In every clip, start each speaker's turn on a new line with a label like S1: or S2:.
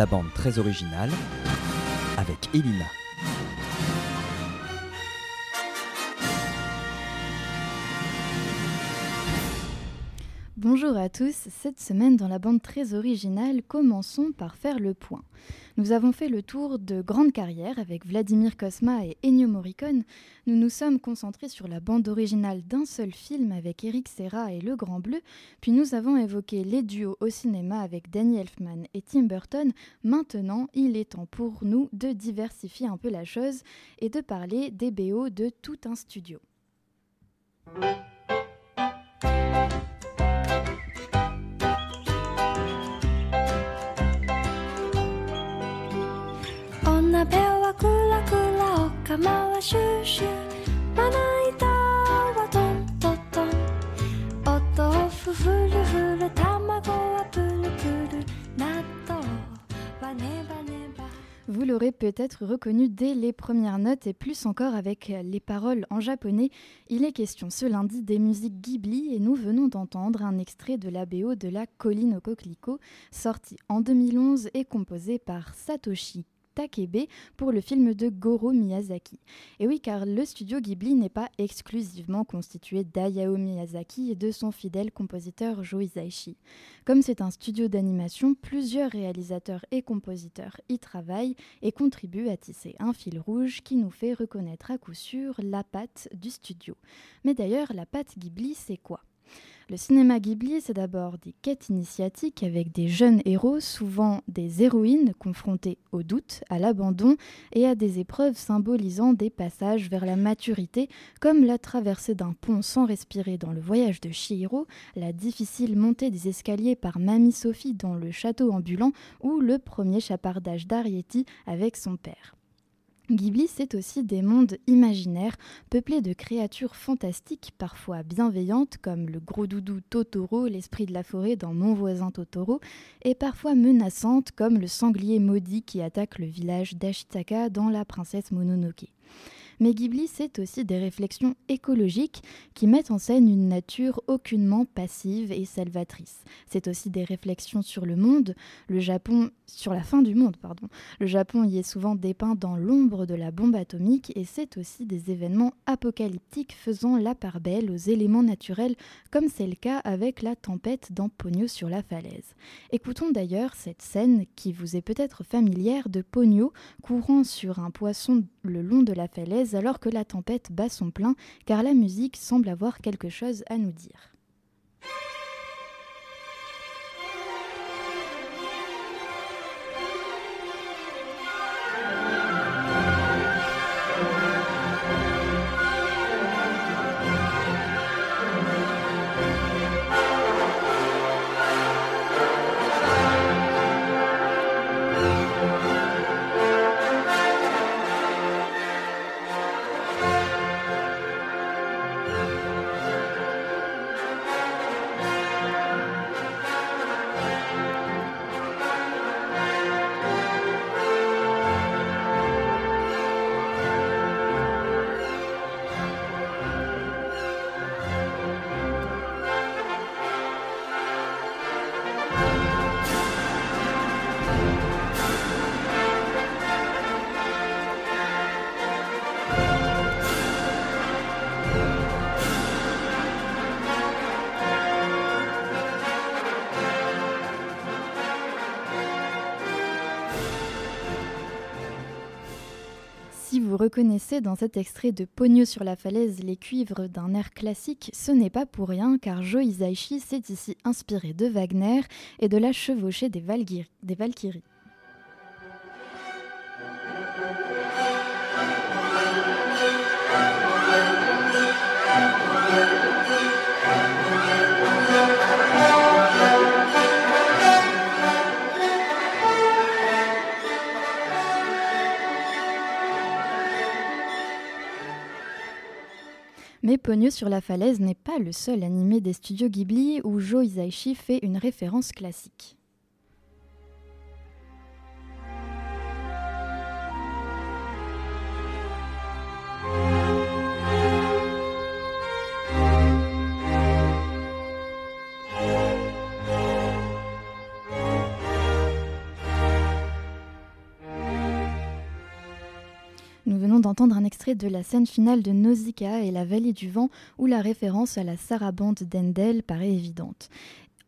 S1: la bande très originale avec Elina.
S2: Bonjour à tous, cette semaine dans la bande très originale, commençons par faire le point. Nous avons fait le tour de grandes carrières avec Vladimir Kosma et Ennio Morricone. Nous nous sommes concentrés sur la bande originale d'un seul film avec Eric Serra et Le Grand Bleu, puis nous avons évoqué les duos au cinéma avec Danny Elfman et Tim Burton. Maintenant, il est temps pour nous de diversifier un peu la chose et de parler des BO de tout un studio. Vous l'aurez peut-être reconnu dès les premières notes et plus encore avec les paroles en japonais. Il est question ce lundi des musiques Ghibli et nous venons d'entendre un extrait de la BO de la Colline au Coquelicot, sorti en 2011 et composé par Satoshi Takebe pour le film de Goro Miyazaki. Et oui, car le studio Ghibli n'est pas exclusivement constitué d'Ayao Miyazaki et de son fidèle compositeur Joe Hisaishi. Comme c'est un studio d'animation, plusieurs réalisateurs et compositeurs y travaillent et contribuent à tisser un fil rouge qui nous fait reconnaître à coup sûr la patte du studio. Mais d'ailleurs, la patte Ghibli, c'est quoi? Le cinéma Ghibli, c'est d'abord des quêtes initiatiques avec des jeunes héros, souvent des héroïnes confrontées au doute, à l'abandon et à des épreuves symbolisant des passages vers la maturité, comme la traversée d'un pont sans respirer dans le voyage de Chihiro, la difficile montée des escaliers par Mamie Sophie dans le château ambulant ou le premier chapardage d'Ariety avec son père. Ghibli, c'est aussi des mondes imaginaires peuplés de créatures fantastiques, parfois bienveillantes, comme le gros doudou Totoro, l'esprit de la forêt dans Mon voisin Totoro, et parfois menaçantes, comme le sanglier maudit qui attaque le village d'Ashitaka dans La princesse Mononoke. Mais Ghibli, c'est aussi des réflexions écologiques qui mettent en scène une nature aucunement passive et salvatrice. C'est aussi des réflexions sur le monde, le Japon, sur la fin du monde, pardon. Le Japon y est souvent dépeint dans l'ombre de la bombe atomique et c'est aussi des événements apocalyptiques faisant la part belle aux éléments naturels, comme c'est le cas avec la tempête dans Pogno sur la falaise. Écoutons d'ailleurs cette scène qui vous est peut-être familière de Pogno courant sur un poisson le long de la falaise alors que la tempête bat son plein, car la musique semble avoir quelque chose à nous dire. Reconnaissez dans cet extrait de Pogno sur la falaise les cuivres d'un air classique, ce n'est pas pour rien car Joe s'est ici inspiré de Wagner et de la chevauchée des Valkyries. Pogno sur la falaise n'est pas le seul animé des studios Ghibli où Joe Hisaishi fait une référence classique. D'entendre un extrait de la scène finale de Nausicaa et la vallée du vent où la référence à la sarabande d'Endel paraît évidente.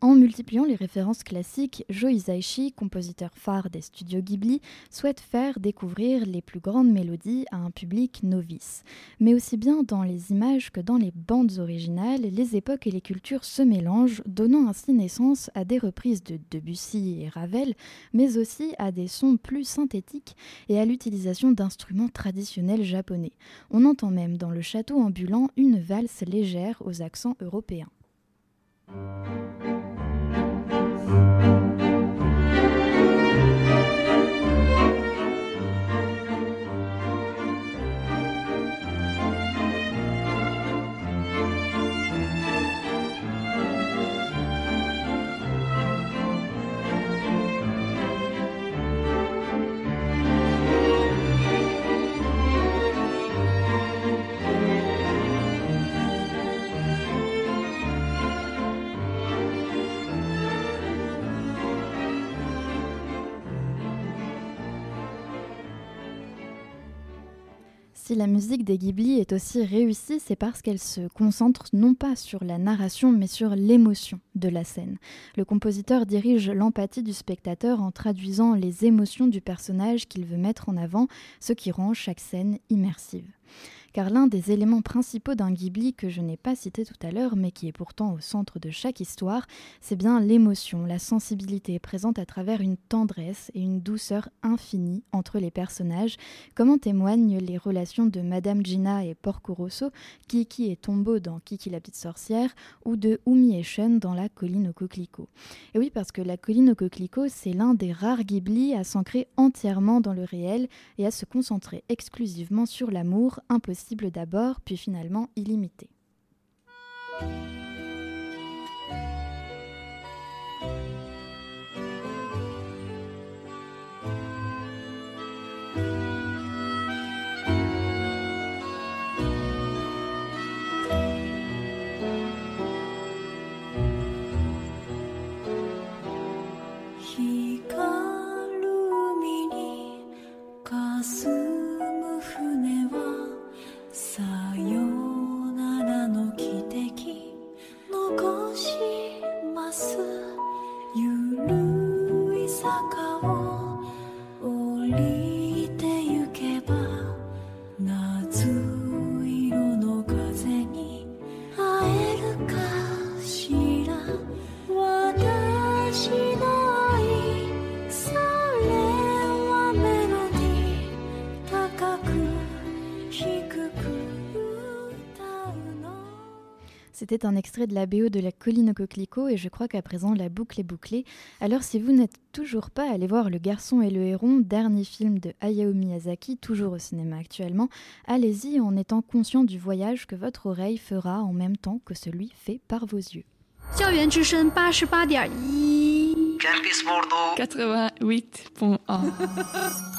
S2: En multipliant les références classiques, Joe Hisaishi, compositeur phare des studios Ghibli, souhaite faire découvrir les plus grandes mélodies à un public novice. Mais aussi bien dans les images que dans les bandes originales, les époques et les cultures se mélangent, donnant ainsi naissance à des reprises de Debussy et Ravel, mais aussi à des sons plus synthétiques et à l'utilisation d'instruments traditionnels japonais. On entend même dans le château ambulant une valse légère aux accents européens. La musique des Ghibli est aussi réussie, c'est parce qu'elle se concentre non pas sur la narration, mais sur l'émotion de la scène. Le compositeur dirige l'empathie du spectateur en traduisant les émotions du personnage qu'il veut mettre en avant, ce qui rend chaque scène immersive car l'un des éléments principaux d'un Ghibli que je n'ai pas cité tout à l'heure, mais qui est pourtant au centre de chaque histoire, c'est bien l'émotion, la sensibilité présente à travers une tendresse et une douceur infinie entre les personnages, comme en témoignent les relations de Madame Gina et Porco Rosso, Kiki et Tombo dans Kiki la petite sorcière, ou de Umi et Shun dans La colline au coquelicot. Et oui, parce que La colline au coquelicot, c'est l'un des rares Ghibli à s'ancrer entièrement dans le réel et à se concentrer exclusivement sur l'amour impossible d'abord, puis finalement закат. C'était un extrait de la BO de la colline au coquelicot et je crois qu'à présent la boucle est bouclée. Alors si vous n'êtes toujours pas allé voir Le garçon et le héron, dernier film de Hayao Miyazaki, toujours au cinéma actuellement, allez-y en étant conscient du voyage que votre oreille fera en même temps que celui fait par vos yeux. 88.1